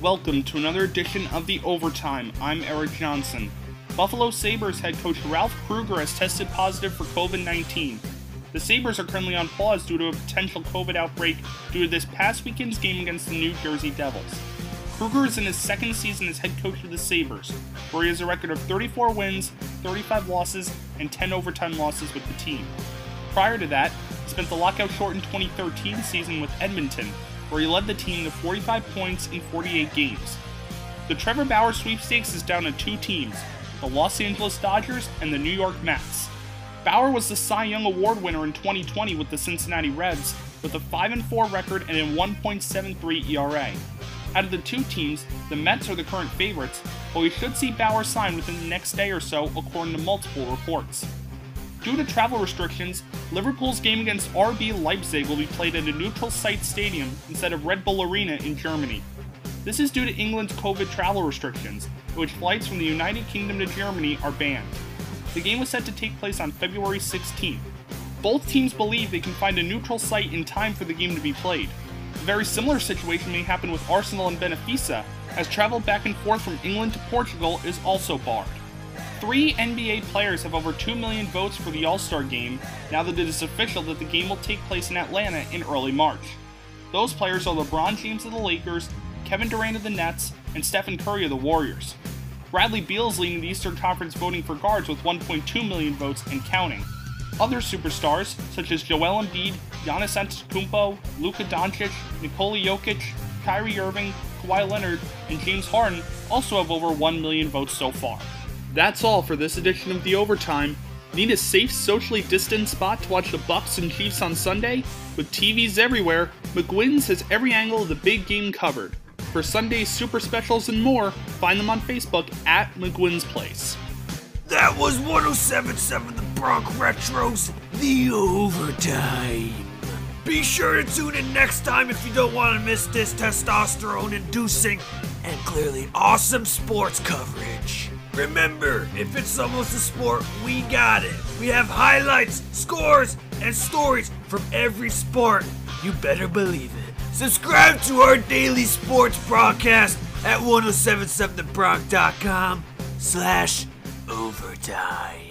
Welcome to another edition of The Overtime. I'm Erik Johnson. Buffalo Sabres head coach Ralph Krueger has tested positive for COVID 19. The Sabres are currently on pause due to a potential COVID outbreak due to this past weekend's game against the New Jersey Devils. Krueger is in his second season as head coach of the Sabres, where he has a record of 34 wins, 35 losses, and 10 overtime losses with the team. Prior to that, he spent the lockout shortened 2013 season with Edmonton, where he led the team to 45 points in 48 games. The Trevor Bauer sweepstakes is down to two teams the Los Angeles Dodgers and the New York Mets. Bauer was the Cy Young Award winner in 2020 with the Cincinnati Reds, with a 5 4 record and a 1.73 ERA. Out of the two teams, the Mets are the current favorites, but we should see Bauer sign within the next day or so, according to multiple reports. Due to travel restrictions, Liverpool's game against RB Leipzig will be played at a neutral site stadium instead of Red Bull Arena in Germany. This is due to England's COVID travel restrictions, in which flights from the United Kingdom to Germany are banned. The game was set to take place on February 16th. Both teams believe they can find a neutral site in time for the game to be played. A very similar situation may happen with Arsenal and Benfica, as travel back and forth from England to Portugal is also barred. Three NBA players have over 2 million votes for the All Star game now that it is official that the game will take place in Atlanta in early March. Those players are LeBron James of the Lakers, Kevin Durant of the Nets, and Stephen Curry of the Warriors. Bradley Beal is leading the Eastern Conference voting for guards with 1.2 million votes and counting. Other superstars, such as Joel Embiid, Giannis Antetokounmpo, Luka Doncic, Nikola Jokic, Kyrie Irving, Kawhi Leonard, and James Harden, also have over 1 million votes so far. That's all for this edition of The Overtime. Need a safe, socially distanced spot to watch the Bucs and Chiefs on Sunday? With TVs everywhere, McGuinn's has every angle of the big game covered. For Sunday's super specials and more, find them on Facebook at McGuinn's Place. That was 1077 The Bronx Retros, the overtime. Be sure to tune in next time if you don't want to miss this testosterone inducing and clearly awesome sports coverage. Remember, if it's almost a sport, we got it. We have highlights, scores, and stories from every sport. You better believe it. Subscribe to our daily sports broadcast at 1077thebronx.com slash overtime.